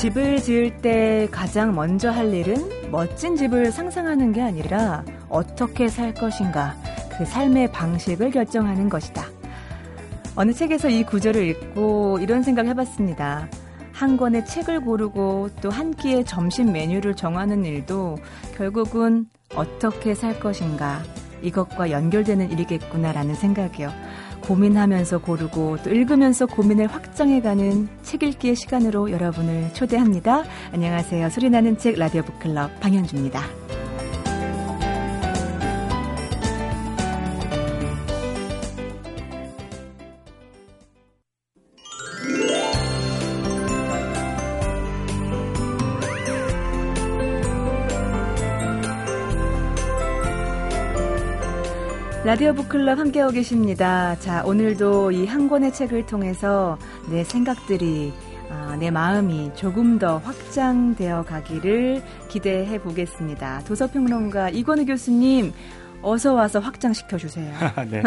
집을 지을 때 가장 먼저 할 일은 멋진 집을 상상하는 게 아니라 어떻게 살 것인가, 그 삶의 방식을 결정하는 것이다. 어느 책에서 이 구절을 읽고 이런 생각 해봤습니다. 한 권의 책을 고르고 또 한 끼의 점심 메뉴를 정하는 일도 결국은 어떻게 살 것인가, 이것과 연결되는 일이겠구나라는 생각이요. 고민하면서 고르고 또 읽으면서 고민을 확장해가는 책 읽기의 시간으로 여러분을 초대합니다. 안녕하세요. 소리나는 책 라디오 북클럽 방현주입니다. 라디오 북클럽 함께하고 계십니다. 자, 오늘도 이 한 권의 책을 통해서 내 생각들이, 아, 내 마음이 조금 더 확장되어 가기를 기대해 보겠습니다. 도서평론가 이건우 교수님, 어서 와서 확장시켜 주세요. 네,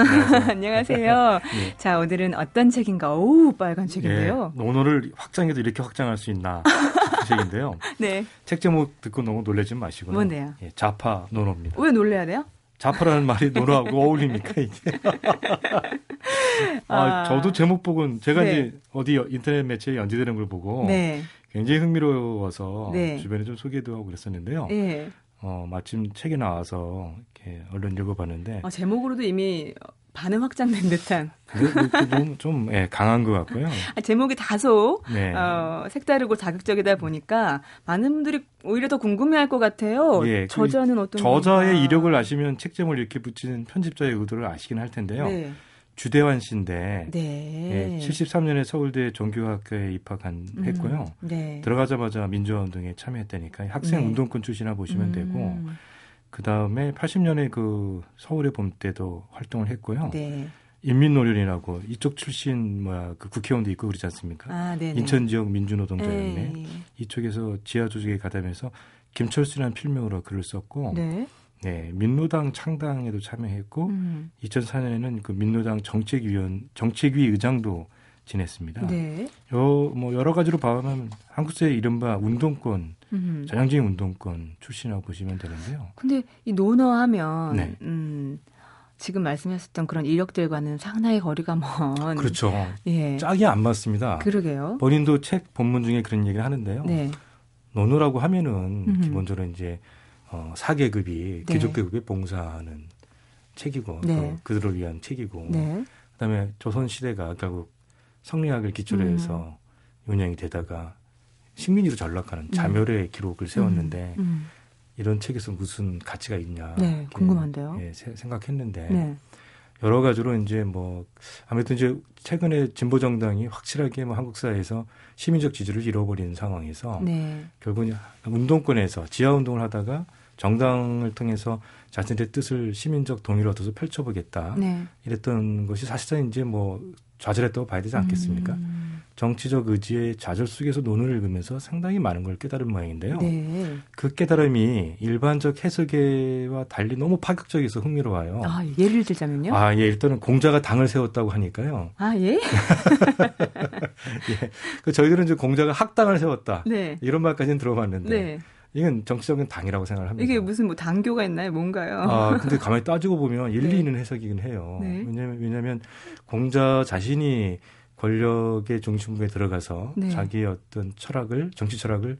안녕하세요. 네. 자, 오늘은 어떤 책인가? 오, 빨간 책인데요. 네, 논어를 확장해도 이렇게 확장할 수 있나? 그 책인데요. 네. 책 제목 듣고 너무 놀라지 마시고요. 뭔데요? 예, 자파 논어입니다. 왜 놀래야 돼요? 자파라는 말이 노래하고 어울립니까 이게? 아, 아, 저도 제목 보고 제가 네. 이제 어디 인터넷 매체에 연재되는 걸 보고 네. 굉장히 흥미로워서 네. 주변에 좀 소개도 하고 그랬었는데요. 네. 어, 마침 책이 나와서 이렇게 얼른 읽어봤는데 아, 제목으로도 이미 반응 확장된 듯한. 좀, 좀 예, 강한 것 같고요. 아, 제목이 다소 네. 어, 색다르고 자극적이다 보니까 많은 분들이 오히려 더 궁금해할 것 같아요. 예, 그 저자는 어떤 저자의 건가? 이력을 아시면 책 제목을 이렇게 붙이는 편집자의 의도를 아시긴 할 텐데요. 네. 주대환 씨인데 네. 예, 73년에 서울대 종교학교에 입학한 음, 했고요. 네. 들어가자마자 민주화 운동에 참여했다니까 학생 네. 운동권 출신이나 보시면 음. 되고 그 다음에 80년에 그 서울의 봄 때도 활동을 했고요. 네. 인민노련이라고 이쪽 출신 뭐야 그 국회의원도 있고 그러지 않습니까? 아, 인천 지역 민주노동자였네. 이쪽에서 지하 조직에 가담해서 김철수라는 필명으로 글을 썼고, 네. 네 민노당 창당에도 참여했고, 음. 2004년에는 그 민노당 정책위원 정책위 의장도 지냈습니다. 네. 요 뭐 여러 가지로 봐면 한국사의 이른바 운동권 음. 전형적인 운동권 출신이라고 보시면 되는데요. 근데 이 논어하면 네. 음, 지금 말씀하셨던 그런 이력들과는 상당히 거리가 먼. 그렇죠. 예. 짝이 안 맞습니다. 그러게요. 본인도 책 본문 중에 그런 얘기를 하는데요. 네. 논어라고 하면은 음흠. 기본적으로 이제 어, 사계급이 네. 귀족계급에 봉사하는 책이고 네. 그, 그들을 위한 책이고 네. 그다음에 조선 시대가 결국 성리학을 기초로 해서 음. 운영이 되다가 식민지로 전락하는 음. 자멸의 기록을 세웠는데 음. 음. 이런 책에서 무슨 가치가 있냐. 네, 궁금한데요. 예, 생각했는데 네. 여러 가지로 이제 뭐 아무튼 이제 최근에 진보 정당이 확실하게 뭐 한국 사회에서 시민적 지지를 잃어버린 상황에서 네. 결국은 운동권에서 지하 운동을 하다가 정당을 통해서 자신의 뜻을 시민적 동의를 얻어서 펼쳐보겠다. 네. 이랬던 것이 사실상 이제 뭐 좌절했다고 봐야 되지 않겠습니까? 음. 정치적 의지의 좌절 속에서 논을 읽으면서 상당히 많은 걸 깨달은 모양인데요. 네. 그 깨달음이 일반적 해석에와 달리 너무 파격적이어서 흥미로워요. 아, 예를 들자면요? 아, 예, 일단은 공자가 당을 세웠다고 하니까요. 아, 예? 예. 그 저희들은 이제 공자가 학당을 세웠다. 네. 이런 말까지는 들어봤는데. 네. 이건 정치적인 당이라고 생각을 합니다. 이게 무슨 뭐 당교가 있나요? 뭔가요? 아, 근데 가만히 따지고 보면 일리 네. 있는 해석이긴 해요. 네. 왜냐면, 왜냐면 공자 자신이 권력의 중심부에 들어가서 네. 자기의 어떤 철학을, 정치 철학을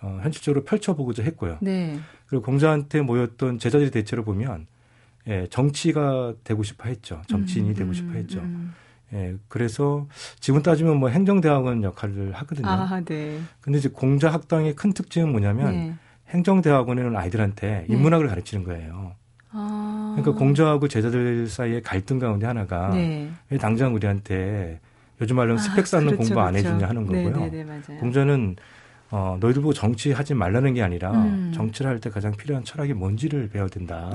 어, 현실적으로 펼쳐보고자 했고요. 네. 그리고 공자한테 모였던 제자들의 대체로 보면 예, 정치가 되고 싶어 했죠. 정치인이 음, 되고 싶어 했죠. 음. 예, 그래서 지금 따지면 뭐 행정대학원 역할을 하거든요. 아, 네. 근데 이제 공자 학당의 큰 특징은 뭐냐면 네. 행정대학원에는 아이들한테 네. 인문학을 가르치는 거예요. 아. 그러니까 공자하고 제자들 사이의 갈등 가운데 하나가 네. 왜 당장 우리한테 요즘 말로는 아, 스펙 쌓는 그렇죠, 공부 안 그렇죠. 해주냐 하는 거고요. 네, 네, 네, 맞아요. 공자는 어, 너희들 보고 정치하지 말라는 게 아니라 음. 정치를 할 때 가장 필요한 철학이 뭔지를 배워야 된다.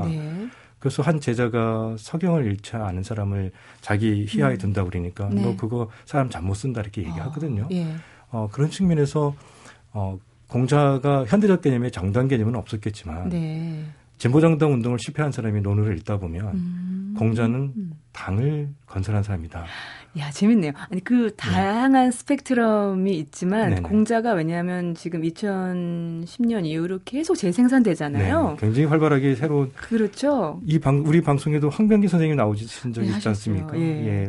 네. 그래서 한 제자가 서경을 잃지 않은 사람을 자기 희하에 둔다 그러니까 네. 너 그거 사람 잘못 쓴다 이렇게 얘기하거든요. 어, 예. 어, 그런 측면에서 어, 공자가 현대적 개념의 정당 개념은 없었겠지만 네. 진보정당 운동을 실패한 사람이 논어를 읽다 보면 음. 공자는 당을 건설한 사람이다. 야, 재밌네요. 아니, 그 네. 다양한 네. 스펙트럼이 있지만 네네. 공자가 왜냐하면 지금 2010년 이후로 계속 재생산되잖아요. 네, 굉장히 활발하게 새로운 그렇죠. 이 방 우리 방송에도 황병기 선생님 나오신 적이 네, 있지 않습니까? 예.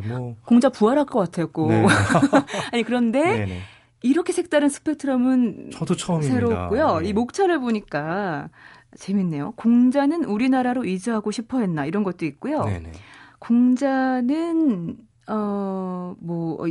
예. 뭐 공자 부활할 것 같았고. 네. 아니 그런데 네네. 이렇게 색다른 스펙트럼은 저도 처음입니다. 새롭고요. 네. 이 목차를 보니까 재밌네요. 공자는 우리나라로 이주하고 싶어 했나 이런 것도 있고요. 네네. 공자는 어뭐 어,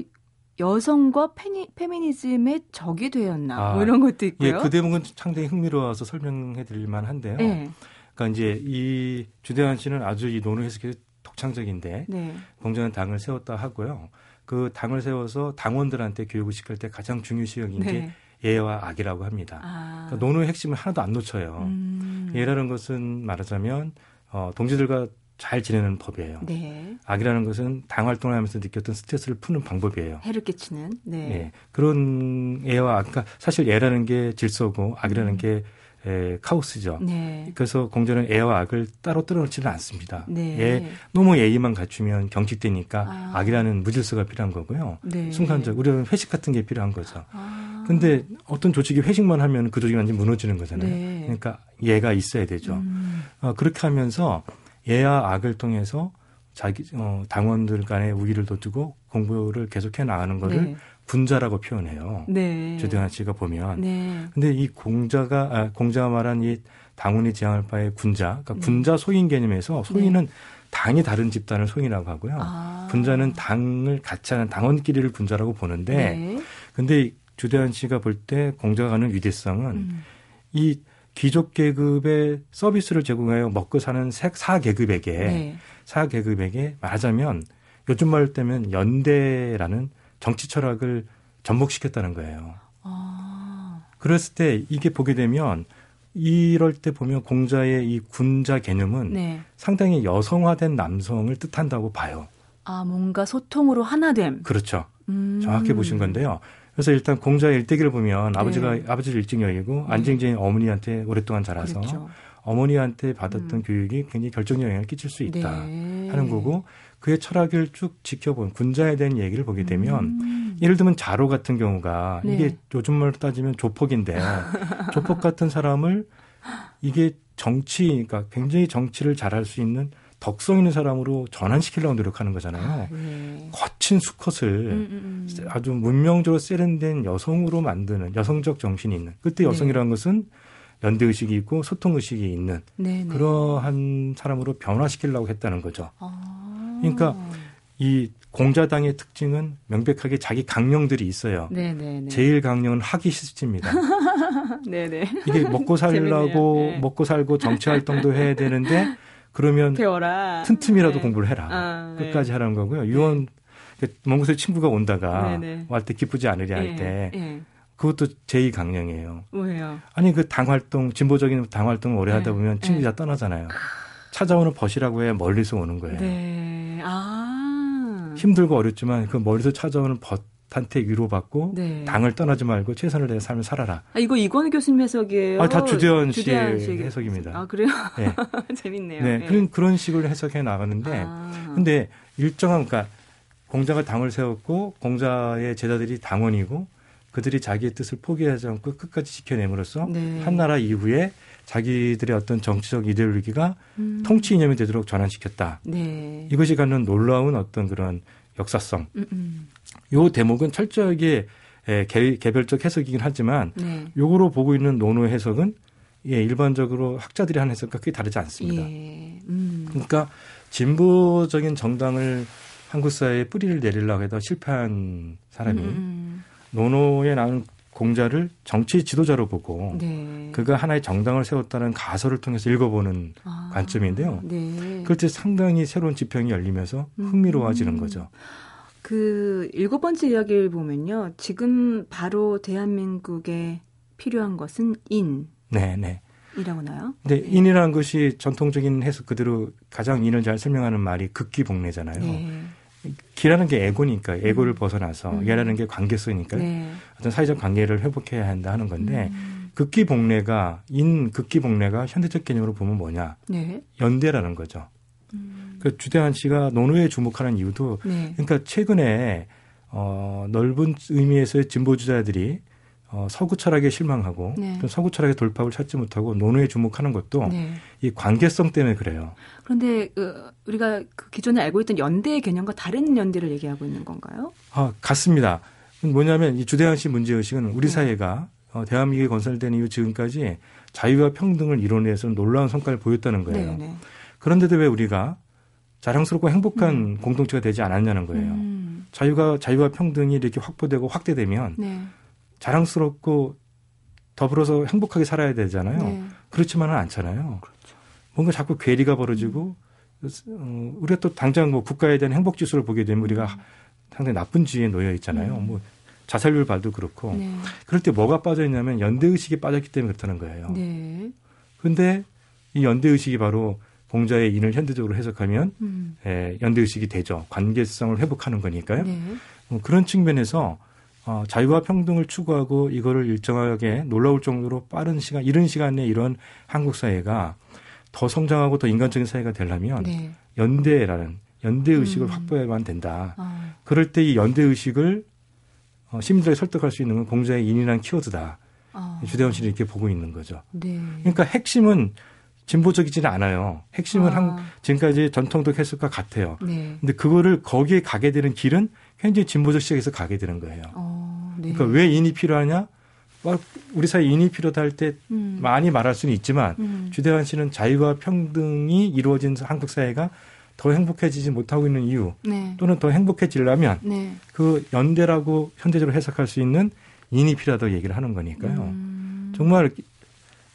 여성과 페니, 페미니즘의 적이 되었나 아, 뭐 이런 것도 있고요. 예, 그 대목은 상당히 흥미로워서 설명해 드릴 만한데요. 네. 그러니까 이제 이 주대환 씨는 아주 이 논어 해석이 독창적인데 네. 공자는 당을 세웠다 하고요. 그 당을 세워서 당원들한테 교육을 시킬 때 가장 중요시 여긴 게 네. 예와 악이라고 합니다. 아. 그러니까 논어의 핵심을 하나도 안 놓쳐요. 음. 예라는 것은 말하자면 어, 동지들과 잘 지내는 법이에요. 네. 악이라는 것은 당 활동을 하면서 느꼈던 스트레스를 푸는 방법이에요. 해를 끼치는. 네. 네. 그런 애와 악, 그러니까 사실 애라는 게 질서고 악이라는 음. 게 에, 카오스죠. 네. 그래서 공자는 애와 악을 따로 떨어놓지는 않습니다. 네. 애, 너무 예의만 갖추면 경직되니까 아. 악이라는 무질서가 필요한 거고요. 네. 순간적 우리는 회식 같은 게 필요한 거죠. 아. 근데 어떤 조직이 회식만 하면 그 조직이 완전히 무너지는 거잖아요. 네. 그러니까 예가 있어야 되죠. 음. 어, 그렇게 하면서 예와 악을 통해서 자기 어, 당원들 간의 우위를 돋두고 공부를 계속해 나가는 거를 네. 분자라고 표현해요. 네. 조대환 씨가 보면. 네. 근데 이 공자가 아, 공자가 말한 이 당원이 지향할 바의 군자, 그러니까 네. 군자 소인 개념에서 소인은 네. 당이 다른 집단을 소인이라고 하고요. 아. 군자는 당을 같이 하는 당원끼리를 군자라고 보는데, 네. 근데 주대한 씨가 볼 때 공자가 가는 위대성은 음. 이 귀족 계급의 서비스를 제공하여 먹고 사는 사 계급에게 네. 사 계급에게 말하자면 요즘 말 때면 연대라는 정치 철학을 전복시켰다는 거예요. 아. 그랬을 때 이게 보게 되면 이럴 때 보면 공자의 이 군자 개념은 네. 상당히 여성화된 남성을 뜻한다고 봐요. 아, 뭔가 소통으로 하나됨. 그렇죠. 음. 정확히 보신 건데요. 그래서 일단 공자의 일대기를 보면 아버지가 네. 아버지를 일찍 여기고 네. 안징쟁이 어머니한테 오랫동안 자라서 그렇죠. 어머니한테 받았던 음. 교육이 굉장히 결정적 영향을 끼칠 수 있다 네. 하는 거고 그의 철학을 쭉 지켜본 군자에 대한 얘기를 보게 되면 음. 예를 들면 자로 같은 경우가 네. 이게 요즘 말로 따지면 조폭인데 조폭 같은 사람을 이게 정치 그러니까 굉장히 정치를 잘할 수 있는 덕성 있는 사람으로 전환시키려고 노력하는 거잖아요. 아, 네. 거친 수컷을 음, 음, 음. 아주 문명적으로 세련된 여성으로 만드는 여성적 정신이 있는 그때 네. 여성이라는 네. 것은 연대 의식이 있고 소통 의식이 있는 네, 네. 그러한 사람으로 변화시키려고 했다는 거죠. 아. 그러니까 이 공자당의 특징은 명백하게 자기 강령들이 있어요. 네네네. 제일 강령은 학위 실지입니다. 네네. 이게 먹고 살라고 먹고 살고 정치 활동도 해야 되는데 그러면 배워라. 틈틈이라도 네. 공부를 해라. 아, 네. 끝까지 하라는 거고요. 유언 네. 먼 곳에 친구가 온다가 할 때 기쁘지 않으려 할때 네, 네. 그것도 제2 강령이에요. 왜요? 아니 그 당 활동 진보적인 당 활동을 오래 하다 보면 친구 다 떠나잖아요. 찾아오는 벗이라고 해 멀리서 오는 거예요. 네. 아. 힘들고 어렵지만 그 멀리서 찾아오는 벗 한테 위로받고 네. 당을 떠나지 말고 최선을 다해 삶을 살아라. 아, 이거 이건희 교수님 해석이에요. 아, 다 주대현 씨의 해석입니다. 아 그래요? 네. 재밌네요. 네, 네, 그런 그런 식으로 해석해 나가는데, 아. 근데 일정한 그러니까 공자가 당을 세웠고 공자의 제자들이 당원이고 그들이 자기의 뜻을 포기하지 않고 끝까지 지켜냄으로써 네. 한나라 이후에 자기들의 어떤 정치적 이데올로기가 음. 통치 이념이 되도록 전환시켰다. 네. 이것이 갖는 놀라운 어떤 그런 역사성. 음, 음. 요 대목은 철저하게 예, 개, 개별적 해석이긴 하지만 네. 요거로 보고 있는 논어 해석은 예, 일반적으로 학자들이 하는 해석과 크게 다르지 않습니다. 예. 음. 그러니까 진보적인 정당을 한국 사회에 뿌리를 내리려고 해도 실패한 사람이 음. 음. 논어에 나온 공자를 정치 지도자로 보고 네. 그가 하나의 정당을 세웠다는 가설을 통해서 읽어보는 아, 관점인데요. 네. 그럴 때 상당히 새로운 지평이 열리면서 흥미로워지는 음. 거죠. 그 일곱 번째 이야기를 보면요. 지금 바로 대한민국에 필요한 것은 인. 네, 네. 이라고 나요? 네, 네. 인이라는 것이 전통적인 해석 그대로 가장 인을 잘 설명하는 말이 극기복례잖아요. 네. 기라는 게 에고니까 에고를 음. 벗어나서 음. 예라는 게 관계성이니까 네. 어떤 사회적 관계를 회복해야 한다 하는 건데 음. 극기 복례가 인 극기 복례가 현대적 개념으로 보면 뭐냐? 네. 연대라는 거죠. 음. 그 주대한 씨가 노노에 주목하는 이유도 네. 그러니까 최근에 어 넓은 의미에서의 진보 주자들이 어, 서구 철학에 실망하고 네. 서구 철학의 돌파를 찾지 못하고 논의에 주목하는 것도 네. 이 관계성 때문에 그래요. 그런데 그 우리가 그 기존에 알고 있던 연대의 개념과 다른 연대를 얘기하고 있는 건가요? 아, 같습니다. 뭐냐면 이 주대한 씨 문제 의식은 우리 네. 사회가 어, 대한민국이 건설된 이후 지금까지 자유와 평등을 이뤄내서 놀라운 성과를 보였다는 거예요. 네, 네. 그런데도 왜 우리가 자랑스럽고 행복한 음. 공동체가 되지 않았냐는 거예요. 음. 자유가 자유와 평등이 이렇게 확보되고 확대되면 네. 자랑스럽고 더불어서 행복하게 살아야 되잖아요. 네. 그렇지만은 않잖아요. 그렇죠. 뭔가 자꾸 괴리가 벌어지고 어, 우리가 또 당장 뭐 국가에 대한 행복 지수를 보게 되면 우리가 음. 상당히 나쁜 지위에 놓여 있잖아요. 음. 뭐 자살률 발도 그렇고 네. 그럴 때 뭐가 빠져 있냐면 연대 의식이 빠졌기 때문에 그렇다는 거예요. 네. 근데 이 연대 의식이 바로 공자의 인을 현대적으로 해석하면 음. 에, 연대 의식이 되죠. 관계성을 회복하는 거니까요. 네. 뭐 그런 측면에서 어, 자유와 평등을 추구하고 이거를 일정하게 놀라울 정도로 빠른 시간, 이른 시간에 이런 한국 사회가 더 성장하고 더 인간적인 사회가 되려면 네. 연대라는 연대 의식을 음. 확보해야만 된다. 아. 그럴 때 이 연대 의식을 어, 시민들에게 설득할 수 있는 건 공자의 인이란 키워드다. 아. 주대원 씨는 이렇게 보고 있는 거죠. 네. 그러니까 핵심은 진보적이지는 않아요. 핵심은 아. 한, 지금까지 전통적 해석과 같아요. 네. 근데 그거를 거기에 가게 되는 길은 현재 진보적 시각에서 가게 되는 거예요. 어, 네. 그러니까 왜 인이 필요하냐? 우리 사회 인이 필요하다 할때 음. 많이 말할 수는 있지만 음. 주대환 씨는 자유와 평등이 이루어진 한국 사회가 더 행복해지지 못하고 있는 이유 네. 또는 더 행복해지려면 네. 그 연대라고 현대적으로 해석할 수 있는 인이 필요하다고 얘기를 하는 거니까요. 음. 정말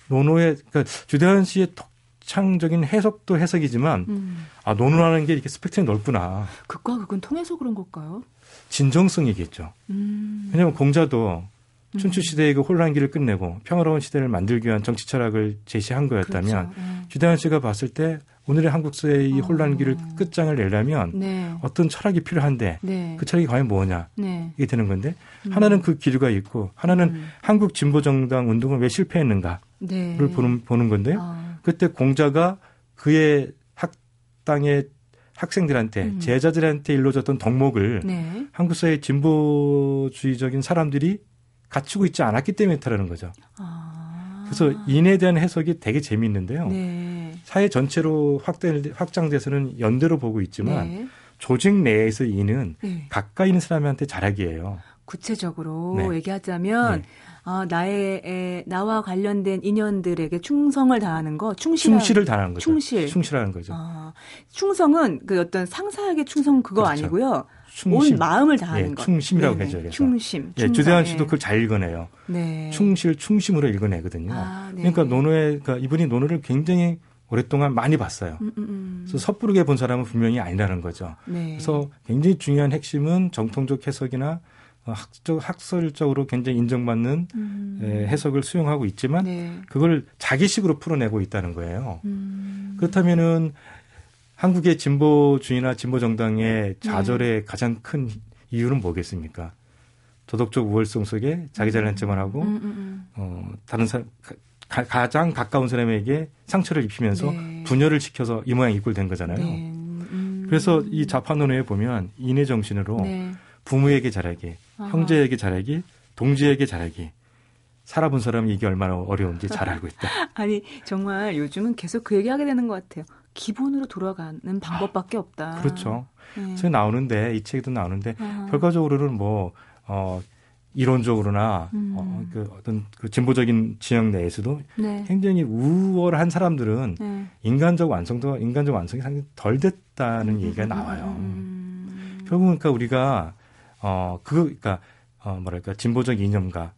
논어 그러니까 주대환 씨의 독창적인 해석도 해석이지만 음. 아 논어라는 게 이렇게 스펙트럼이 넓구나. 극과 극은 통해서 그런 걸까요? 진정성이겠죠. 음. 왜냐하면 공자도 음. 춘추 시대의 그 혼란기를 끝내고 평화로운 시대를 만들기 위한 정치 철학을 제시한 거였다면 그렇죠. 네. 주대환 씨가 봤을 때 오늘의 한국 사회의 이 어. 혼란기를 끝장을 내려면 네. 어떤 철학이 필요한데 네. 그 철학이 과연 뭐냐 네. 이게 되는 건데 음. 하나는 그 기류가 있고 하나는 음. 한국 진보 정당 운동은 왜 실패했는가를 네. 보는 보는 건데요. 아. 그때 공자가 그의 학당의 학생들한테 음. 제자들한테 일러줬던 덕목을 네. 한국 사회 진보주의적인 사람들이 갖추고 있지 않았기 때문에 그렇다는 거죠. 아. 그래서 인에 대한 해석이 되게 재미있는데요. 네. 사회 전체로 확대, 확장돼서는 연대로 보고 있지만 네. 조직 내에서 인은 네. 가까이 있는 사람한테 자락이에요. 구체적으로 네. 얘기하자면 네. 아, 나의 에, 나와 관련된 인연들에게 충성을 다하는 거, 충실 충실을 다하는 거죠. 충실. 충실하는 거죠. 아, 충성은 그 어떤 상사에게 충성 그거 그렇죠. 아니고요. 충심. 온 마음을 다하는 예, 것. 충심이라고 네네. 하죠. 그래서. 충심. 예, 주대환 씨도 그걸 잘 읽어내요. 네. 충실, 충심으로 읽어내거든요. 아, 그러니까 논어 그러니까 이분이 논어를 굉장히 오랫동안 많이 봤어요. 음, 음, 음. 그래서 섣부르게 본 사람은 분명히 아니라는 거죠. 네. 그래서 굉장히 중요한 핵심은 정통적 해석이나 학적 학설적으로 굉장히 인정받는 음. 해석을 수용하고 있지만 네. 그걸 자기식으로 풀어내고 있다는 거예요. 음. 그렇다면은 한국의 진보주의나 진보정당의 좌절의 네. 가장 큰 이유는 뭐겠습니까? 도덕적 우월성 속에 자기 잘난체만 하고 음, 음, 음. 어, 다른 사람 가, 가장 가까운 사람에게 상처를 입히면서 네. 분열을 시켜서 이 모양 이꼴 된 거잖아요. 네. 음. 그래서 이 좌파논의에 보면 인의 정신으로 네. 부모에게 잘하기, 아하. 형제에게 잘하기, 동지에게 잘하기, 살아본 사람이 이게 얼마나 어려운지 잘 알고 있다. 아니 정말 요즘은 계속 그 얘기하게 되는 것 같아요. 기본으로 돌아가는 방법밖에 없다. 그렇죠. 네. 책 나오는데 이 책에도 나오는데 아. 결과적으로는 뭐 어, 이론적으로나 음. 어, 그 어떤 그 진보적인 지역 내에서도 네. 굉장히 우월한 사람들은 네. 인간적 완성도 인간적 완성이 상당히 덜 됐다는 음. 얘기가 나와요. 음. 결국은 그러니까 우리가 어 그거 그러니까 어 뭐랄까 진보적 이념과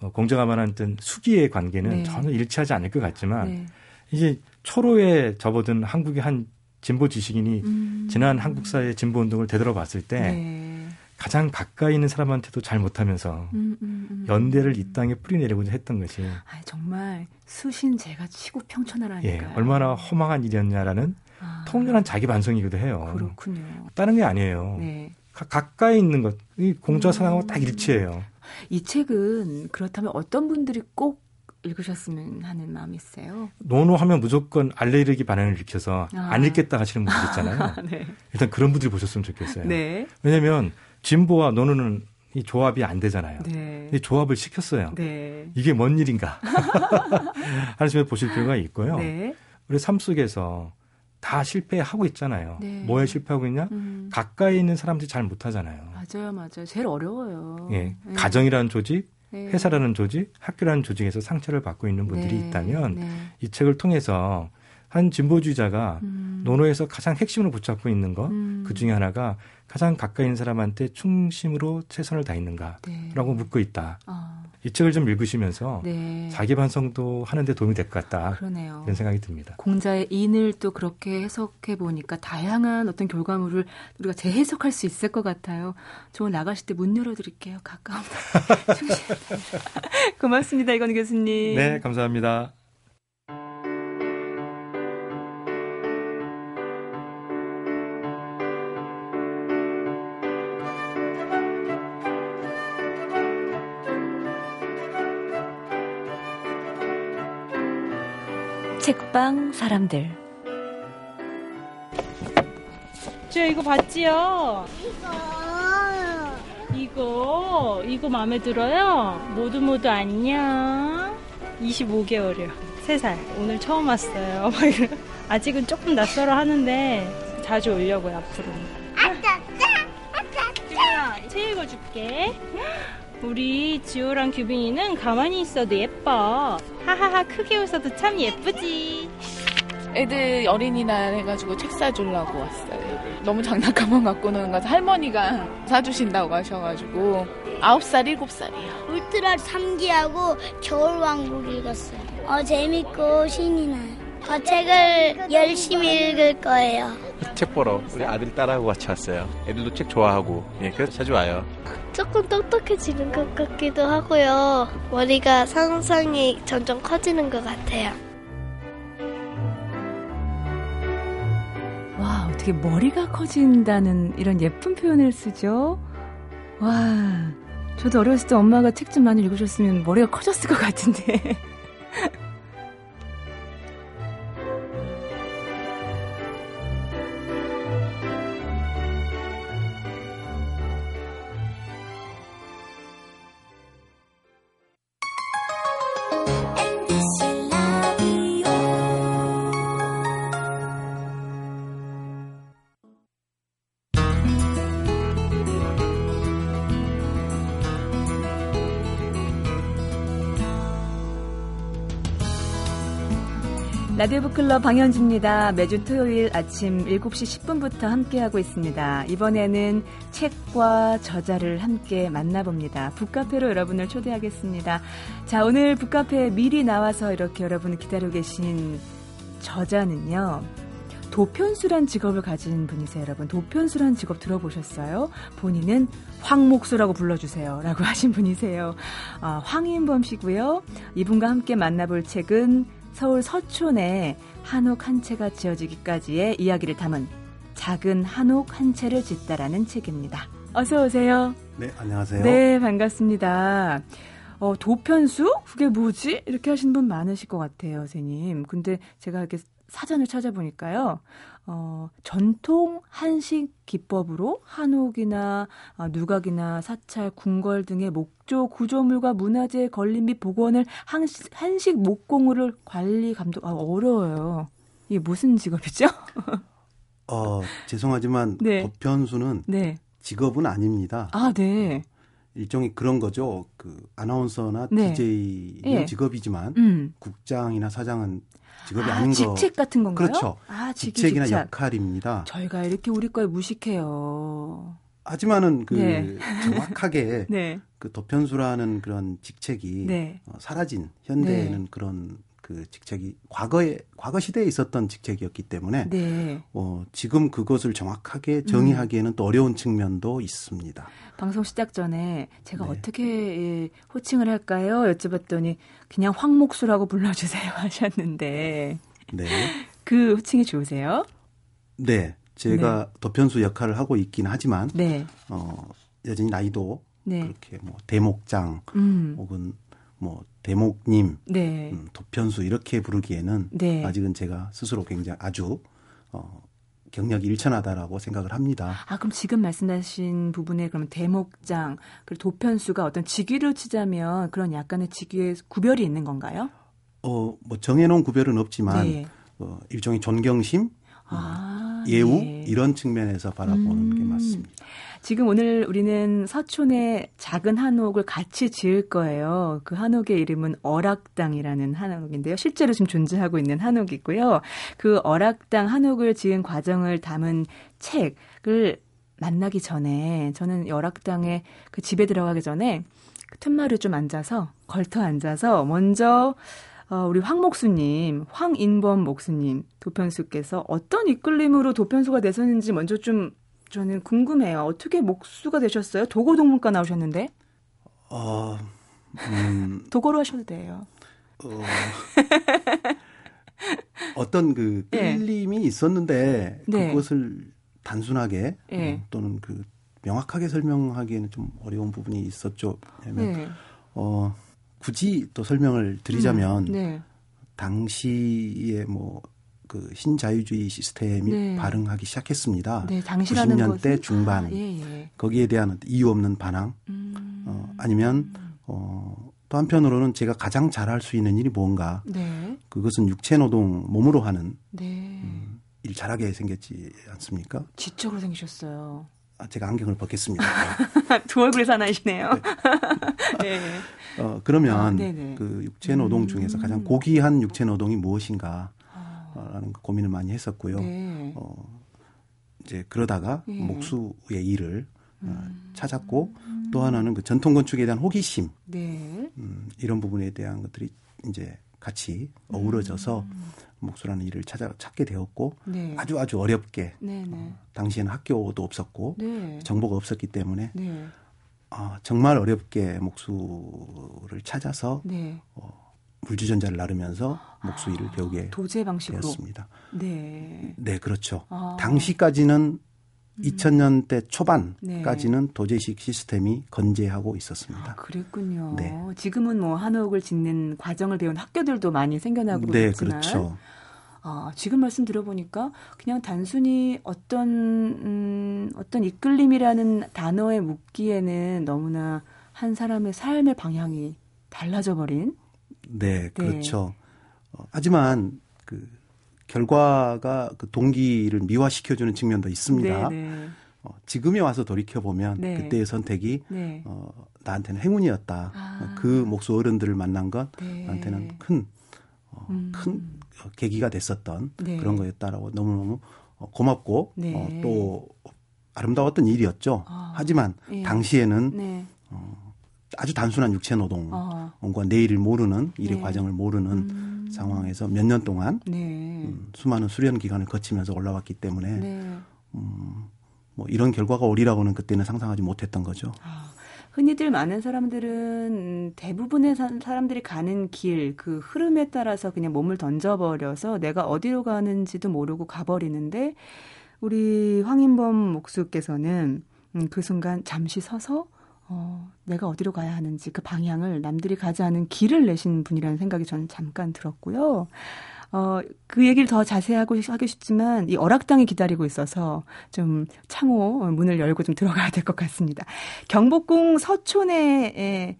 어, 공정가 말한 듯 수기의 관계는 네. 전혀 일치하지 않을 것 같지만 네. 이제 초로에 접어든 한국의 한 진보 지식인이 음. 지난 한국 사회 진보 운동을 되돌아봤을 때 네. 가장 가까이 있는 사람한테도 잘 못하면서 음, 음, 음. 연대를 이 땅에 뿌리내리고자 했던 것이 아, 정말 수신 제가 치고 평천하라니까 예, 얼마나 허망한 일이었냐라는 아. 통렬한 자기 반성이기도 해요. 그렇군요. 다른 게 아니에요. 네. 가, 가까이 있는 것, 이 공자 사상하고 딱 일치해요. 이 책은 그렇다면 어떤 분들이 꼭 읽으셨으면 하는 마음이 있어요? 노노하면 무조건 알레르기 반응을 일으켜서 아. 안 읽겠다 하시는 분들 있잖아요. 네. 일단 그런 분들이 보셨으면 좋겠어요. 네. 왜냐하면 진보와 노노는 이 조합이 안 되잖아요. 네. 이 조합을 시켰어요. 네. 이게 뭔 일인가 하시면 보실 필요가 있고요. 네. 우리 삶 속에서 다 실패하고 있잖아요. 네. 뭐에 실패하고 있냐? 음. 가까이 있는 사람들이 잘 못하잖아요. 맞아요, 맞아요. 제일 어려워요. 예, 네. 가정이라는 조직, 네. 회사라는 조직, 학교라는 조직에서 상처를 받고 있는 분들이 네. 있다면 네. 이 책을 통해서 한 진보주의자가 음. 논어에서 가장 핵심으로 붙잡고 있는 것, 음. 그 중에 하나가 가장 가까이 있는 사람한테 충심으로 최선을 다했는가라고 네. 묻고 있다. 아. 이 책을 좀 읽으시면서 네. 자기 반성도 하는데 도움이 될 것 같다. 그러네요. 이런 생각이 듭니다. 공자의 인을 또 그렇게 해석해 보니까 다양한 어떤 결과물을 우리가 재해석할 수 있을 것 같아요. 저 나가실 때 문 열어드릴게요. 가까운. 고맙습니다, 이건 교수님. 네, 감사합니다. 책방 사람들. 저 이거 봤지요? 이거. 이거? 이거 마음에 들어요? 모두 모두 안녕. 25개월이요. 3살. 오늘 처음 왔어요. 아직은 조금 낯설어 하는데 자주 오려고요 앞으로. 책 읽어줄게 우리 지호랑 규빈이는 가만히 있어도 예뻐. 하하하 크게 웃어도 참 예쁘지. 애들 어린이날 해가지고 책 사주려고 왔어요. 너무 장난감만 갖고 노는 거서 할머니가 사주신다고 하셔가지고 아홉 살 일곱 살이요. 울트라 3기하고 겨울왕국 읽었어요. 어 재밌고 신이 나요. 저 책을 열심히 읽을 거예요. 책 보러 우리 아들 딸하고 같이 왔어요. 애들도 책 좋아하고 예, 그래서 자주 와요. 조금 똑똑해지는 것 같기도 하고요. 머리가 상상이 점점 커지는 것 같아요. 와, 어떻게 머리가 커진다는 이런 예쁜 표현을 쓰죠? 와, 저도 어렸을 때 엄마가 책 좀 많이 읽으셨으면 머리가 커졌을 것 같은데. 라디오 북클럽 방현주입니다. 매주 토요일 아침 7시 10분부터 함께하고 있습니다. 이번에는 책과 저자를 함께 만나봅니다. 북카페로 여러분을 초대하겠습니다. 자, 오늘 북카페에 미리 나와서 이렇게 여러분을 기다리고 계신 저자는요. 도편수란 직업을 가진 분이세요, 여러분. 도편수란 직업 들어보셨어요? 본인은 황목수라고 불러주세요. 라고 하신 분이세요. 아, 황인범 씨고요. 이분과 함께 만나볼 책은 서울 서촌에 한옥 한 채가 지어지기까지의 이야기를 담은 작은 한옥 한 채를 짓다라는 책입니다. 어서 오세요. 네, 안녕하세요. 네, 반갑습니다. 어, 도편수? 그게 뭐지? 이렇게 하시는 분 많으실 것 같아요, 선생님. 근데 제가 이렇게 사전을 찾아보니까요. 어, 전통 한식 기법으로 한옥이나 어, 누각이나 사찰, 궁궐 등의 목조 구조물과 문화재 건립 및 복원을 한식, 한식 목공을 관리 감독 아 어려워요. 이게 무슨 직업이죠? 어, 죄송하지만 네. 법현수는 네. 직업은 아닙니다. 아, 네. 일종의 그런 거죠. 그 아나운서나 네. DJ는 예. 직업이지만 음. 국장이나 사장은 직업이 아, 닌 거. 직책 같은 건가요? 그렇죠. 아, 직책이나 직책. 역할입니다. 저희가 이렇게 우리 거에 무식해요. 하지만은 그 네. 정확하게 네. 그 도편수라는 그런 직책이 네. 어, 사라진 현대에는 네. 그런 그 직책이 과거에 과거 시대에 있었던 직책이었기 때문에 네. 어, 지금 그것을 정확하게 정의하기에는 음. 또 어려운 측면도 있습니다. 방송 시작 전에 제가 네. 어떻게 예, 호칭을 할까요? 여쭤봤더니 그냥 황목수라고 불러주세요 하셨는데 네. 그 호칭이 좋으세요? 네, 제가 네. 도편수 역할을 하고 있긴 하지만 네. 어, 여전히 나이도 네. 그렇게 뭐 대목장 음. 혹은 뭐 대목님, 네. 음, 도편수 이렇게 부르기에는 네. 아직은 제가 스스로 굉장히 아주 어, 경력이 일천하다라고 생각을 합니다. 아 그럼 지금 말씀하신 부분에 그러면 대목장 그리고 도편수가 어떤 직위로 치자면 그런 약간의 직위의 구별이 있는 건가요? 어뭐 정해놓은 구별은 없지만 네. 어, 일종의 존경심, 아, 예우 네. 이런 측면에서 바라보는 음. 게 맞습니다. 지금 오늘 우리는 서촌의 작은 한옥을 같이 지을 거예요. 그 한옥의 이름은 어락당이라는 한옥인데요. 실제로 지금 존재하고 있는 한옥이고요. 그 어락당 한옥을 지은 과정을 담은 책을 만나기 전에 저는 어락당의 그 집에 들어가기 전에 그 툇마루 좀 앉아서 걸터 앉아서 먼저 어, 우리 황 목수님, 황인범 목수님, 도편수께서 어떤 이끌림으로 도편수가 되셨는지 먼저 좀 저는 궁금해요. 어떻게 목수가 되셨어요? 도고 동문과 나오셨는데? 어, 음, 도고로 하셔도 돼요. 어, 어떤 그 예. 끌림이 네. 있었는데 네. 그것을 단순하게 네. 또는 그 명확하게 설명하기에는 좀 어려운 부분이 있었죠. 왜냐하면 네. 어, 굳이 또 설명을 드리자면 음, 네. 당시에 뭐 그 신자유주의 시스템이 네. 발흥하기 시작했습니다. 네, 90년대 것은? 중반 아, 예, 예. 거기에 대한 이유 없는 반항 음. 어, 아니면 어, 또 한편으로는 제가 가장 잘할 수 있는 일이 뭔가 네. 그것은 육체 노동 몸으로 하는 네. 음, 일 잘하게 생겼지 않습니까? 지적으로 생기셨어요. 아, 제가 안경을 벗겠습니다. 두 얼굴 사나이시네요. 네. 어, 그러면 아, 그 육체 노동 중에서 가장 고귀한 육체 노동이 무엇인가? 라는 고민을 많이 했었고요. 네. 어, 이제 그러다가 네. 목수의 일을 어, 음. 찾았고 음. 또 하나는 그 전통 건축에 대한 호기심 네. 음, 이런 부분에 대한 것들이 이제 같이 어우러져서 음. 목수라는 일을 찾아 찾게 되었고 네. 아주 아주 어렵게 네, 네. 어, 당시에는 학교도 없었고 네. 정보가 없었기 때문에 어, 정말 어렵게 목수를 찾아서 어, 물주전자를 나르면서 목수 일을 아, 배우게 도제 방식으로 되었습니다. 네. 네, 그렇죠. 아. 당시까지는 2000년대 음. 초반까지는 네. 도제식 시스템이 건재하고 있었습니다. 아, 그랬군요. 네. 지금은 뭐 한옥을 짓는 과정을 배운 학교들도 많이 생겨나고 네, 있지만 그렇죠. 아, 지금 말씀 들어보니까 그냥 단순히 어떤 음, 어떤 이끌림이라는 단어에 묶기에는 너무나 한 사람의 삶의 방향이 달라져 버린 네, 네, 그렇죠. 어, 하지만 그 결과가 그 동기를 미화시켜주는 측면도 있습니다. 네, 네. 어, 지금에 와서 돌이켜 보면 네. 그때의 선택이 네. 어, 나한테는 행운이었다. 아. 그 목수 어른들을 만난 건 네. 나한테는 큰, 어, 음. 큰 계기가 됐었던 그런 거였다라고 너무너무 어, 고맙고 어, 또 아름다웠던 일이었죠. 아. 하지만 예. 당시에는 어, 아주 단순한 육체 노동과 어. 내일을 모르는 일의 네. 과정을 모르는 음. 상황에서 몇 년 동안 네. 음, 수많은 수련 기간을 거치면서 올라왔기 때문에 네. 음, 뭐 이런 결과가 오리라고는 그때는 상상하지 못했던 거죠. 아, 흔히들 많은 사람들은 대부분의 사람들이 가는 길, 그 흐름에 따라서 그냥 몸을 던져버려서 내가 어디로 가는지도 모르고 가버리는데 우리 황인범 목수께서는 음, 그 순간 잠시 서서 어, 내가 어디로 가야 하는지 그 방향을 남들이 가지 않은 길을 내신 분이라는 생각이 저는 잠깐 들었고요. 어, 그 얘기를 더 자세하고 하고 싶지만 이 어락당이 기다리고 있어서 좀 창호 문을 열고 좀 들어가야 될 것 같습니다. 경복궁 서촌에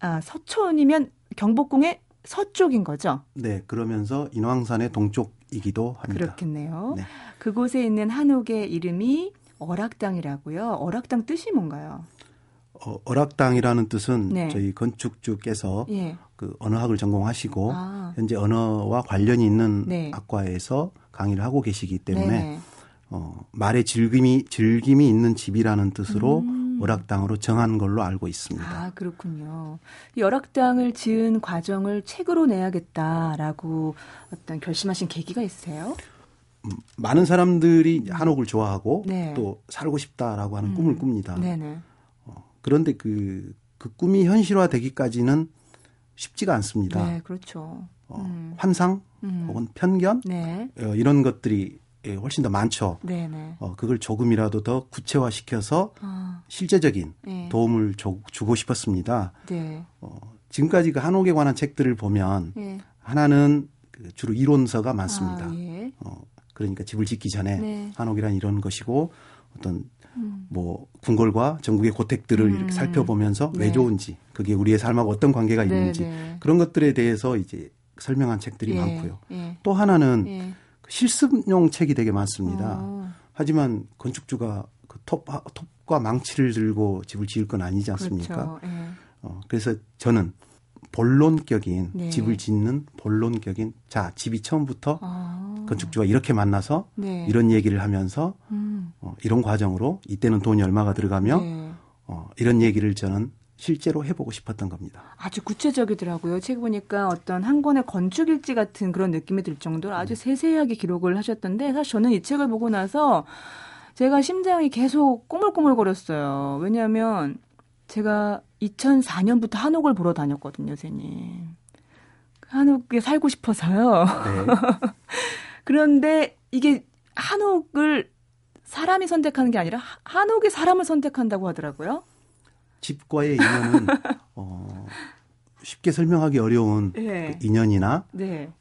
아, 서촌이면 경복궁의 서쪽인 거죠? 네, 그러면서 인왕산의 동쪽이기도 합니다. 그렇겠네요. 네. 그곳에 있는 한옥의 이름이 어락당이라고요. 어락당 뜻이 뭔가요? 어, 어락당이라는 뜻은 네. 저희 건축주께서 예. 그 언어학을 전공하시고 아. 현재 언어와 관련이 있는 네. 학과에서 강의를 하고 계시기 때문에 네. 어, 말의 즐김이 즐김이 있는 집이라는 뜻으로 음. 어락당으로 정한 걸로 알고 있습니다. 아 그렇군요. 이 어락당을 지은 과정을 책으로 내야겠다라고 어떤 결심하신 계기가 있으세요? 음, 많은 사람들이 한옥을 좋아하고 네. 또 살고 싶다라고 하는 음. 꿈을 꿉니다. 네네. 그런데 그, 그 꿈이 현실화되기까지는 쉽지가 않습니다. 네, 그렇죠. 어, 음. 환상 음. 혹은 편견 네. 어, 이런 것들이 예, 훨씬 더 많죠. 네네. 네. 어, 그걸 조금이라도 더 구체화시켜서 아. 실제적인 네. 도움을 줘, 주고 싶었습니다. 네. 어, 지금까지 그 한옥에 관한 책들을 보면 예. 하나는 그 주로 이론서가 많습니다. 아, 예. 어, 그러니까 집을 짓기 전에 네. 한옥이란 이런 것이고 어떤 음. 뭐 궁궐과 전국의 고택들을 음. 이렇게 살펴보면서 네. 왜 좋은지 그게 우리의 삶하고 어떤 관계가 네, 있는지 네. 그런 것들에 대해서 이제 설명한 책들이 예. 많고요. 예. 또 하나는 예. 그 실습용 책이 되게 많습니다. 어. 하지만 건축주가 그 톱, 톱과 망치를 들고 집을 지을 건 아니지 않습니까? 그렇죠. 예. 어, 그래서 저는 본론격인 네. 집을 짓는 본론격인 자 집이 처음부터 아. 건축주가 이렇게 만나서 네. 이런 얘기를 하면서 음. 어, 이런 과정으로 이때는 돈이 얼마가 들어가며 네. 어, 이런 얘기를 저는 실제로 해보고 싶었던 겁니다. 아주 구체적이더라고요. 책 보니까 어떤 한 권의 건축 일지 같은 그런 느낌이 들 정도로 아주 음. 세세하게 기록을 하셨던데 사실 저는 이 책을 보고 나서 제가 심장이 계속 꼬물꼬물거렸어요. 왜냐하면 제가 2004년부터 한옥을 보러 다녔거든요, 선생님. 한옥에 살고 싶어서요. 네. 그런데 이게 한옥을 사람이 선택하는 게 아니라 한옥이 사람을 선택한다고 하더라고요. 집과의 인연은 어, 쉽게 설명하기 어려운 네. 그 인연이나 네.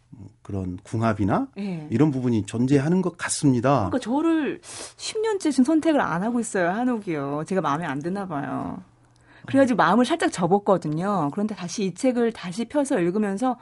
그런 궁합이나 네. 이런 부분이 존재하는 것 같습니다. 그러니까 저를 10년째 지금 선택을 안 하고 있어요, 한옥이요. 제가 마음에 안 드나 봐요. 그래가지고 마음을 살짝 접었거든요. 그런데 다시 이 책을 다시 펴서 읽으면서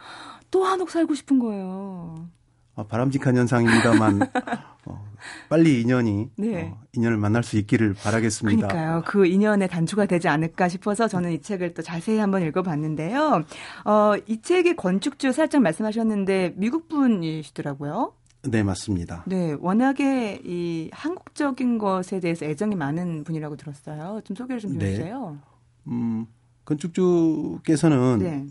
또 한옥 살고 싶은 거예요. 아, 바람직한 현상입니다만 어, 빨리 인연이 네. 어, 인연을 만날 수 있기를 바라겠습니다. 그러니까요. 그 인연의 단초가 되지 않을까 싶어서 저는 이 책을 또 자세히 한번 읽어봤는데요. 어, 이 책의 건축주 살짝 말씀하셨는데 미국 분이시더라고요. 네, 맞습니다. 네, 워낙에 이 한국적인 것에 대해서 애정이 많은 분이라고 들었어요. 좀 소개를 좀 네. 해주세요. 음, 건축주께서는 네.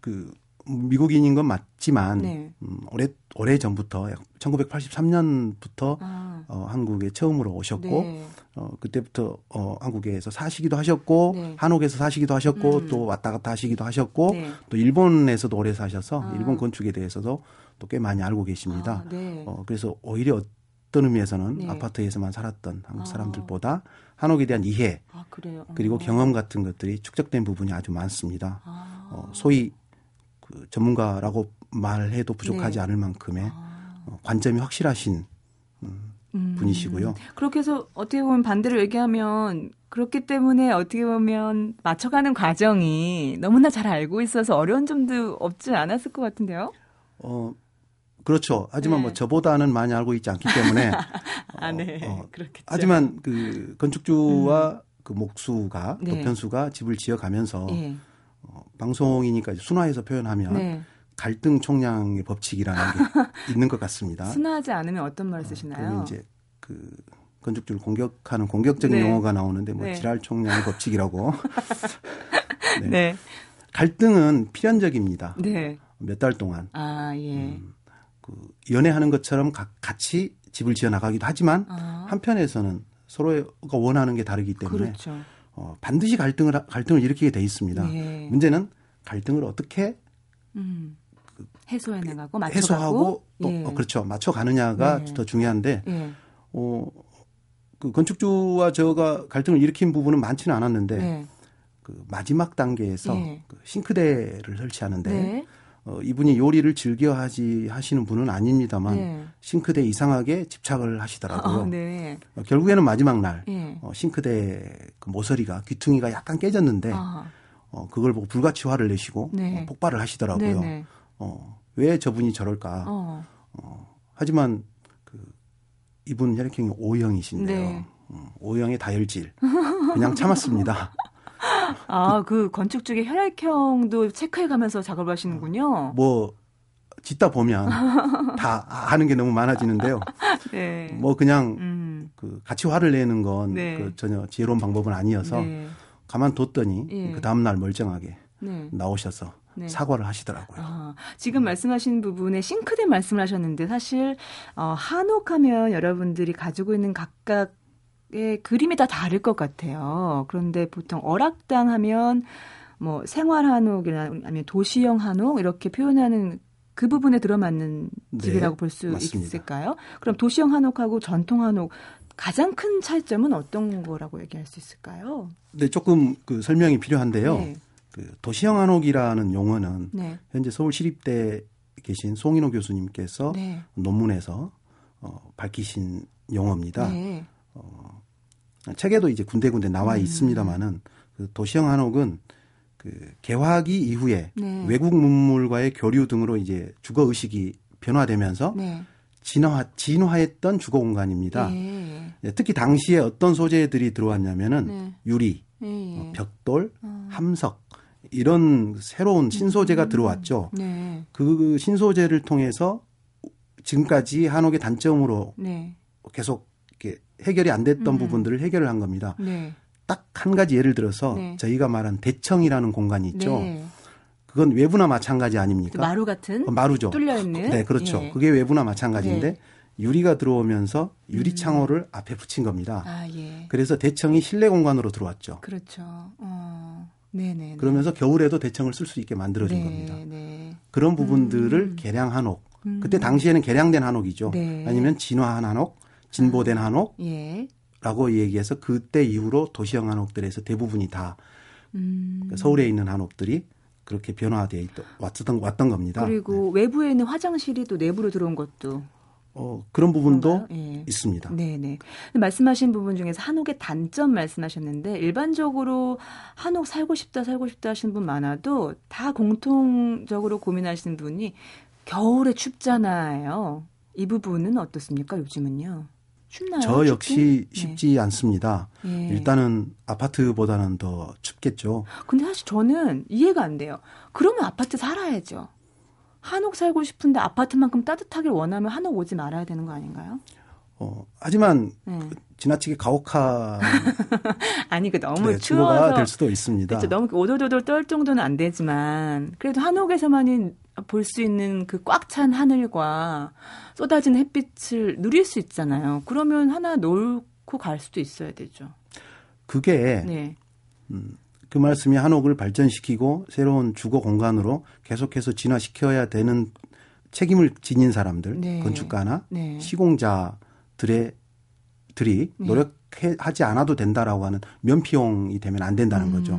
그 미국인인 건 맞지만 네. 음, 오래 오래 전부터 1983년부터 아. 어, 한국에 처음으로 오셨고 네. 어, 그때부터 어, 한국에서 사시기도 하셨고 네. 한옥에서 사시기도 하셨고 음. 또 왔다 갔다 하시기도 하셨고 네. 또 일본에서도 오래 사셔서 아. 일본 건축에 대해서도 또 꽤 많이 알고 계십니다. 아, 네. 어, 그래서 오히려 어떤 의미에서는 네. 아파트에서만 살았던 한국 아. 사람들보다 한옥에 대한 이해 아, 그리고 경험 같은 것들이 축적된 부분이 아주 많습니다. 아. 어, 소위 그 전문가라고 말해도 부족하지 네. 않을 만큼의 아. 어, 관점이 확실하신 음, 음. 분이시고요. 그렇게 해서 어떻게 보면 반대로 얘기하면 그렇기 때문에 어떻게 보면 맞춰가는 과정이 너무나 잘 알고 있어서 어려운 점도 없지 않았을 것 같은데요. 어, 그렇죠. 하지만 뭐 네. 뭐 저보다는 많이 알고 있지 않기 때문에. 아, 네. 어, 어, 그렇겠죠. 하지만 그 건축주와 음. 그 목수가 네. 도편수가 집을 지어가면서 네. 어, 방송이니까 순화해서 표현하면 네. 갈등 총량의 법칙이라는 게 있는 것 같습니다. 순화하지 않으면 어떤 말을 어, 쓰시나요? 어, 이제 그 건축주를 공격하는 공격적인 네. 용어가 나오는데 뭐 네. 지랄 총량의 법칙이라고. 네. 갈등은 필연적입니다. 몇달 동안. 아, 예. 음, 그 연애하는 것처럼 가, 같이 집을 지어 나가기도 하지만 아. 한편에서는 서로가 원하는 게 다르기 때문에 그렇죠. 어, 반드시 갈등을 갈등을 일으키게 돼 있습니다. 네. 문제는 갈등을 어떻게 음. 그, 해소해 나가고 해소하고 또 예. 어, 그렇죠 맞춰 가느냐가 네. 더 중요한데 예. 어, 그 건축주와 저가 갈등을 일으킨 부분은 많지는 않았는데 네. 그 마지막 단계에서 예. 그 싱크대를 설치하는데 네. 어, 이분이 요리를 즐겨 하지 하시는 분은 아닙니다만 네. 싱크대 이상하게 집착을 하시더라고요. 어, 네. 어, 결국에는 마지막 날 네. 어, 싱크대 그 모서리가 귀퉁이가 약간 깨졌는데 어, 그걸 보고 불같이 화를 내시고 네. 어, 폭발을 하시더라고요. 네, 네. 어, 왜 저분이 저럴까? 어. 어, 하지만 그 이분 혈액형이 O형이신데요. 네. 어, O형의 다혈질 그냥 참았습니다. 아, 그 건축 쪽에 혈액형도 체크해 가면서 작업을 하시는군요. 뭐 짓다 보면 다 하는 게 너무 많아지는데요. 네. 뭐 그냥 음. 그 같이 화를 내는 건 네. 그 전혀 지혜로운 방법은 아니어서 네. 가만뒀더니 예. 그 다음 날 멀쩡하게 네. 나오셔서 네. 사과를 하시더라고요. 아, 지금 말씀하신 부분에 싱크대 말씀을 하셨는데 사실 어, 한옥하면 여러분들이 가지고 있는 각각 의 그림이 다 다를 것 같아요. 그런데 보통 어락당 하면 뭐 생활 한옥이나 아니면 도시형 한옥 이렇게 표현하는 그 부분에 들어맞는 네, 집이라고 네, 볼수 있을까요? 그럼 도시형 한옥하고 전통 한옥 가장 큰 차이점은 어떤 거라고 얘기할 수 있을까요? 네, 조금 그 설명이 필요한데요. 네. 그 도시형 한옥이라는 용어는 네. 현재 서울시립대 계신 송인호 교수님께서 네. 논문에서 어, 밝히신 용어입니다. 네. 어, 책에도 이제 군데군데 나와 음. 있습니다만은 그 도시형 한옥은 그 개화기 이후에 네. 외국 문물과의 교류 등으로 이제 주거 의식이 변화되면서 네. 진화 진화했던 주거 공간입니다. 네. 특히 당시에 어떤 소재들이 들어왔냐면은 네. 유리, 네. 어, 벽돌, 어. 함석 이런 새로운 신소재가 음. 들어왔죠. 네. 그 신소재를 통해서 지금까지 한옥의 단점으로 계속 이렇게 해결이 안 됐던 음. 부분들을 해결을 한 겁니다. 딱한 가지 예를 들어서 네. 저희가 말한 대청이라는 공간이 있죠. 네. 그건 외부나 마찬가지 아닙니까? 그 마루 같은 어, 마루죠. 뚫려 있는. 네, 그렇죠. 예. 그게 외부나 마찬가지인데 네. 유리가 들어오면서 유리 음. 창호를 음. 앞에 붙인 겁니다. 아, 예. 그래서 대청이 실내 공간으로 들어왔죠. 그렇죠. 어. 네네. 그러면서 겨울에도 대청을 쓸 수 있게 만들어진 네, 겁니다. 네. 그런 부분들을 음. 개량 한옥. 음. 그때 당시에는 개량된 한옥이죠. 네. 아니면 진화한 한옥, 진보된 아. 한옥, 예. 라고 얘기해서 그때 이후로 도시형 한옥들에서 대부분이 다 음. 서울에 있는 한옥들이 그렇게 변화되어 왔던, 왔던 겁니다. 그리고 네. 외부에 있는 화장실이 또 내부로 들어온 것도 어, 그런 부분도 네. 있습니다. 네네. 말씀하신 부분 중에서 한옥의 단점 말씀하셨는데 일반적으로 한옥 살고 싶다 살고 싶다 하시는 분 많아도 다 공통적으로 고민하시는 분이 겨울에 춥잖아요. 이 부분은 어떻습니까? 요즘은요? 춥나요? 저 역시 춥 쉽지 네. 않습니다. 예. 일단은 아파트보다는 더 춥겠죠. 근데 사실 저는 이해가 안 돼요. 그러면 아파트 살아야죠. 한옥 살고 싶은데 아파트만큼 따뜻하길 원하면 한옥 오지 말아야 되는 거 아닌가요? 어, 하지만 네. 지나치게 가혹한 아니 그 너무 네, 추워서 될 수도 있습니다. 그렇죠. 너무 오돌오돌 떨 정도는 안 되지만 그래도 한옥에서만이 볼 수 있는 그 꽉 찬 하늘과 쏟아진 햇빛을 누릴 수 있잖아요. 그러면 하나 놓고 갈 수도 있어야 되죠. 그게 네. 음, 그 말씀이 한옥을 발전시키고 새로운 주거 공간으로 계속해서 진화시켜야 되는 책임을 지닌 사람들, 네. 건축가나 네. 시공자들의 들이 네. 노력하지 않아도 된다라고 하는 면피용이 되면 안 된다는 음. 거죠.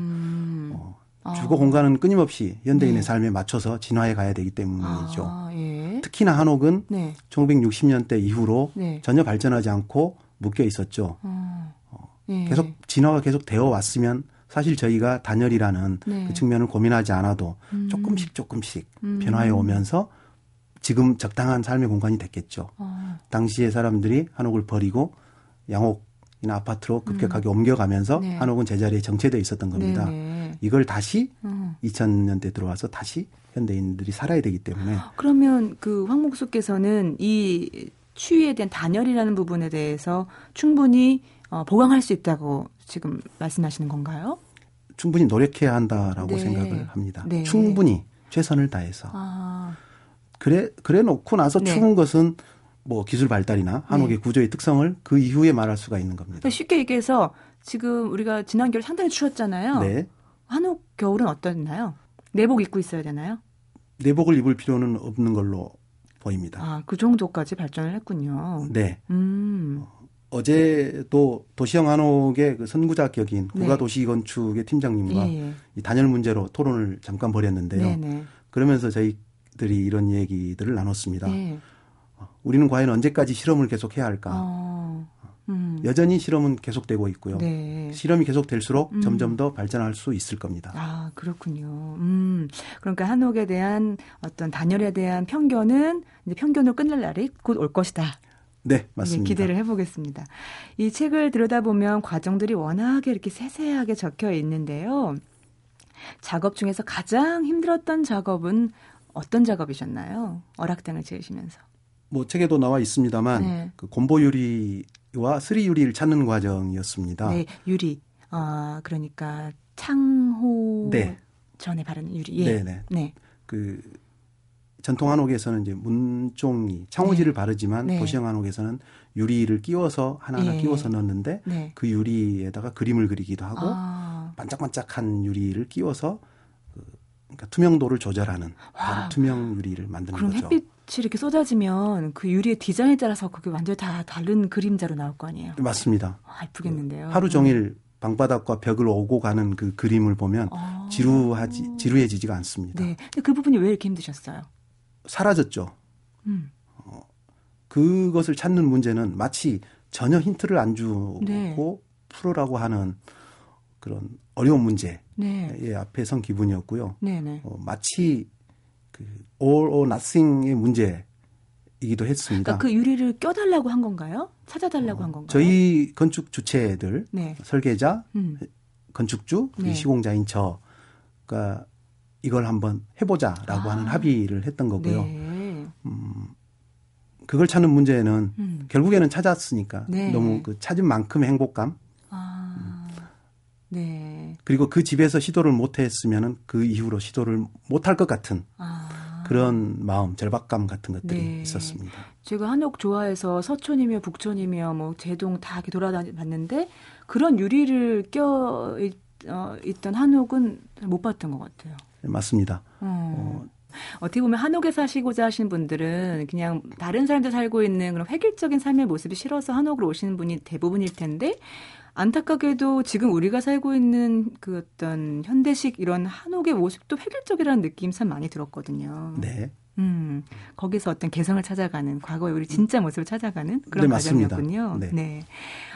어, 아. 주거 공간은 끊임없이 현대인의 네. 삶에 맞춰서 진화해 가야 되기 때문이죠. 아, 예. 특히나 한옥은 네. 1960년대 이후로 네. 전혀 발전하지 않고 묶여 있었죠. 아. 어, 예. 계속 진화가 계속 되어 왔으면 사실 저희가 단열이라는 네. 그 측면을 고민하지 않아도 음. 조금씩 조금씩 음. 변화해 오면서 지금 적당한 삶의 공간이 됐겠죠. 아. 당시에 사람들이 한옥을 버리고 양옥 이나 아파트로 급격하게 음. 옮겨가면서 네. 한옥은 제자리에 정체돼 있었던 겁니다. 네네. 이걸 다시 음. 2000년대 들어와서 다시 현대인들이 살아야 되기 때문에 그러면 그 황목수께서는 이 추위에 대한 단열이라는 부분에 대해서 충분히 어, 보강할 수 있다고 지금 말씀하시는 건가요? 충분히 노력해야 한다라고 네. 생각을 합니다. 네. 충분히 최선을 다해서. 아. 그래 그래 놓고 나서 네. 추운 것은 뭐 기술 발달이나 한옥의 네. 구조의 특성을 그 이후에 말할 수가 있는 겁니다. 쉽게 얘기해서 지금 우리가 지난 겨울 상당히 추웠잖아요. 네. 한옥 겨울은 어떻나요? 내복 입고 있어야 되나요? 내복을 입을 필요는 없는 걸로 보입니다. 아, 그 정도까지 발전을 했군요. 네. 음. 어제도 도시형 한옥의 그 선구자 격인 네. 국가도시건축의 팀장님과 예, 예. 이 단열 문제로 토론을 잠깐 벌였는데요. 네네. 네. 그러면서 저희들이 이런 얘기들을 나눴습니다. 네. 어, 우리는 과연 언제까지 실험을 계속해야 할까? 어, 음. 여전히 실험은 계속되고 있고요. 네. 실험이 계속될수록 음. 점점 더 발전할 수 있을 겁니다. 아 그렇군요. 음. 그러니까 한옥에 대한 어떤 단열에 대한 편견은 이제 편견으로 끝날 날이 곧 올 것이다. 네, 맞습니다. 기대를 해보겠습니다. 이 책을 들여다보면 과정들이 워낙에 이렇게 세세하게 적혀 있는데요. 작업 중에서 가장 힘들었던 작업은 어떤 작업이셨나요? 어락당을 지으시면서. 뭐 책에도 나와 있습니다만 네. 그 곰보 유리와 스리 유리를 찾는 과정이었습니다. 네, 유리. 아, 그러니까 창호 네. 전에 바르는 유리. 예. 네, 네. 네. 그 전통 한옥에서는 이제 문종이 창호지를 네. 바르지만 네. 도시형 한옥에서는 유리를 끼워서 하나하나 네. 끼워서 넣는데 네. 그 유리에다가 그림을 그리기도 하고 아. 반짝반짝한 유리를 끼워서 그 그러니까 투명도를 조절하는 바로 투명 유리를 만드는 그럼 거죠. 햇빛 이 이렇게 쏟아지면 그 유리의 디자인에 따라서 그게 완전히 다 다른 그림자로 나올 거 아니에요? 맞습니다. 아, 예쁘겠는데요. 하루 종일 방바닥과 벽을 오고 가는 그 그림을 보면 아. 지루하지 지루해지지가 않습니다. 네. 근데 그 부분이 왜 이렇게 힘드셨어요? 사라졌죠. 음. 어, 그것을 찾는 문제는 마치 전혀 힌트를 안 주고 네. 풀으라고 하는 그런 어려운 문제의 네. 앞에 선 기분이었고요. 네, 네. 어, 마치 그 all or nothing의 문제 이기도 했습니다. 그러니까 그 유리를 껴달라고 한 건가요? 찾아달라고 어, 한 건가요? 저희 건축 주체들, 네. 설계자, 음. 건축주, 네. 시공자인 저가 이걸 한번 해보자라고 아. 하는 합의를 했던 거고요. 네. 음, 그걸 찾는 문제는 음. 결국에는 찾았으니까 네. 너무 그 찾은 만큼의 행복감. 아. 음. 네. 그리고 그 집에서 시도를 못했으면은 그 이후로 시도를 못할 것 같은. 아. 그런 마음, 절박감 같은 것들이 네. 있었습니다. 제가 한옥 좋아해서 서촌이며 북촌이며 뭐 제동 다 이렇게 돌아다녔는데 그런 유리를 껴 어, 있던 한옥은 못 봤던 것 같아요. 네, 맞습니다. 어. 어. 어떻게 보면 한옥에 사시고자 하신 분들은 그냥 다른 사람들 살고 있는 그런 획일적인 삶의 모습이 싫어서 한옥으로 오시는 분이 대부분일 텐데 안타깝게도 지금 우리가 살고 있는 그 어떤 현대식 이런 한옥의 모습도 획일적이라는 느낌 참 많이 들었거든요. 네. 음, 거기서 어떤 개성을 찾아가는 과거의 우리 진짜 모습을 찾아가는 그런 네, 과정이었군요. 네. 네.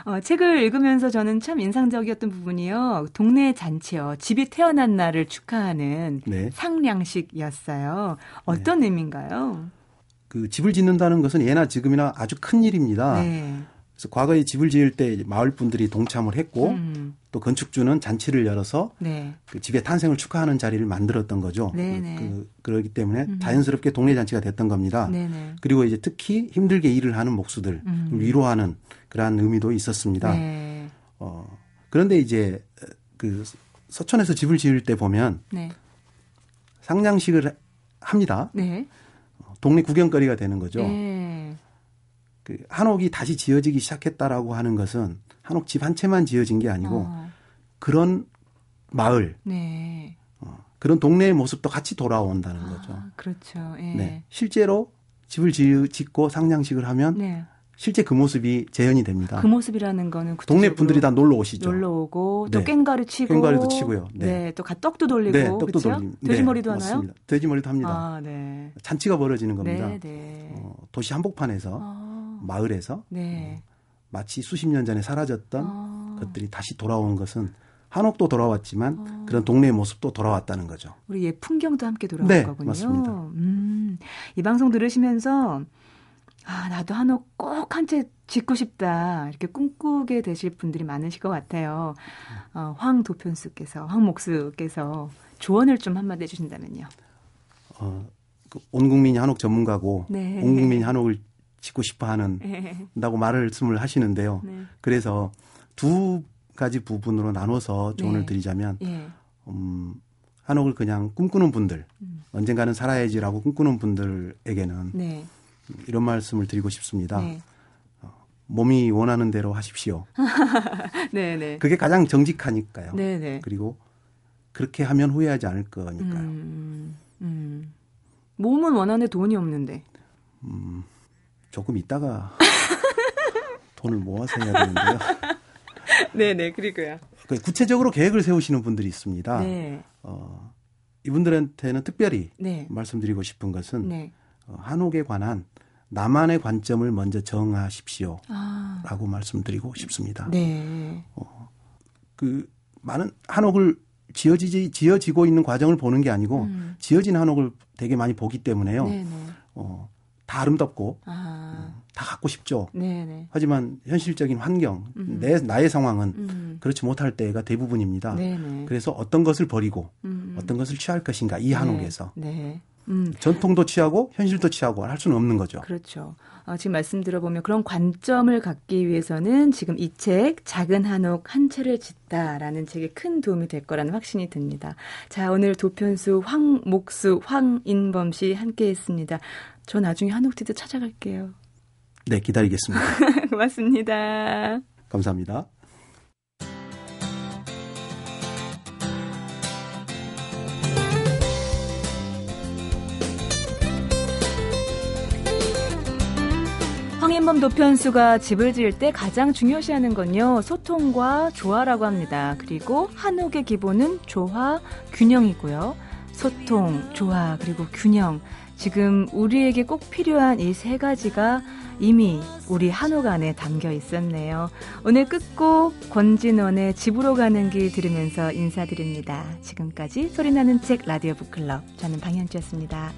어, 책을 읽으면서 저는 참 인상적이었던 부분이요. 동네 잔치요. 집이 태어난 날을 축하하는 네. 상량식이었어요. 어떤 네. 의미인가요? 그 집을 짓는다는 것은 예나 지금이나 아주 큰 일입니다. 네. 그래서 과거에 집을 지을 때 마을 분들이 동참을 했고 음. 또 건축주는 잔치를 열어서 네. 그 집의 탄생을 축하하는 자리를 만들었던 거죠. 네, 네. 그, 그러기 때문에 음. 자연스럽게 동네 잔치가 됐던 겁니다. 네네. 네. 그리고 이제 특히 힘들게 일을 하는 목수들 음. 위로하는 그러한 의미도 있었습니다. 네. 어, 그런데 이제 그 서천에서 집을 지을 때 보면 네. 상냥식을 합니다. 네. 어, 동네 구경거리가 되는 거죠. 네. 그 한옥이 다시 지어지기 시작했다라고 하는 것은 한옥 집 한 채만 지어진 게 아니고 어. 그런 마을, 네. 어, 그런 동네의 모습도 같이 돌아온다는 아, 거죠. 그렇죠. 예. 네. 실제로 집을 짓고 상냥식을 하면 네. 실제 그 모습이 재현이 됩니다. 그 모습이라는 거는 동네 분들이 다 놀러 오시죠. 놀러 오고 또 네. 깽가루 치고 깽가루도 치고요. 네. 네. 또 떡도 돌리고 네, 떡도 돼지머리도 네, 하나요? 맞습니다. 돼지머리도 합니다. 아, 네. 잔치가 벌어지는 겁니다. 네, 네. 어, 도시 한복판에서 아. 마을에서 네. 어, 마치 수십 년 전에 사라졌던 아. 것들이 다시 돌아온 것은 한옥도 돌아왔지만 아. 그런 동네의 모습도 돌아왔다는 거죠. 우리 옛 풍경도 함께 돌아온 네, 거군요. 맞습니다. 음, 이 방송 들으시면서 아 나도 한옥 꼭 한 채 짓고 싶다 이렇게 꿈꾸게 되실 분들이 많으실 것 같아요. 어, 황 도편수께서 황 목수께서 조언을 좀 한마디 해주신다면요. 어, 그온 국민이 한옥 전문가고 네. 온 국민이 한옥을 짓고 싶어 하는다고 말씀을 하시는데요. 네. 그래서 두 가지 부분으로 나눠서 조언을 네. 드리자면 예. 음, 한옥을 그냥 꿈꾸는 분들 음. 언젠가는 살아야지라고 꿈꾸는 분들에게는 네. 이런 말씀을 드리고 싶습니다. 네. 어, 몸이 원하는 대로 하십시오. 네네. 네. 그게 가장 정직하니까요. 네네. 네. 그리고 그렇게 하면 후회하지 않을 거니까요. 음, 음. 몸은 원하는데 돈이 없는데. 음, 조금 있다가 돈을 모아서 해야 되는데요. 네네, 그리고요. 그 구체적으로 계획을 세우시는 분들이 있습니다. 네. 어, 이분들한테는 특별히 네. 말씀드리고 싶은 것은 네. 어, 한옥에 관한 나만의 관점을 먼저 정하십시오. 아. 라고 말씀드리고 싶습니다. 네. 어, 그 많은 한옥을 지어지지, 지어지고 있는 과정을 보는 게 아니고 음. 지어진 한옥을 되게 많이 보기 때문에요. 네네. 어, 다 아름답고 아. 음, 다 갖고 싶죠. 네네. 하지만 현실적인 환경, 음. 내 나의 상황은 음. 그렇지 못할 때가 대부분입니다. 네네. 그래서 어떤 것을 버리고 음. 어떤 것을 취할 것인가 이 네. 한옥에서 네. 네. 전통도 취하고 현실도 취하고 할 수는 없는 거죠. 그렇죠. 어, 지금 말씀 들어보면 그런 관점을 갖기 위해서는 지금 이 책 작은 한옥 한 채를 짓다라는 책이 큰 도움이 될 거라는 확신이 듭니다. 자 오늘 도편수 황목수 황인범 씨 함께했습니다. 저 나중에 한옥티드 찾아갈게요. 네, 기다리겠습니다. 고맙습니다. 감사합니다. 홍인범 도편수가 집을 지을 때 가장 중요시하는 건요, 소통과 조화라고 합니다. 그리고 한옥의 기본은 조화, 균형이고요. 소통, 조화, 그리고 균형. 지금 우리에게 꼭 필요한 이 세 가지가 이미 우리 한옥 안에 담겨 있었네요. 오늘 끝곡 권진원의 집으로 가는 길 들으면서 인사드립니다. 지금까지 소리나는 책 라디오 북클럽 저는 방현주였습니다.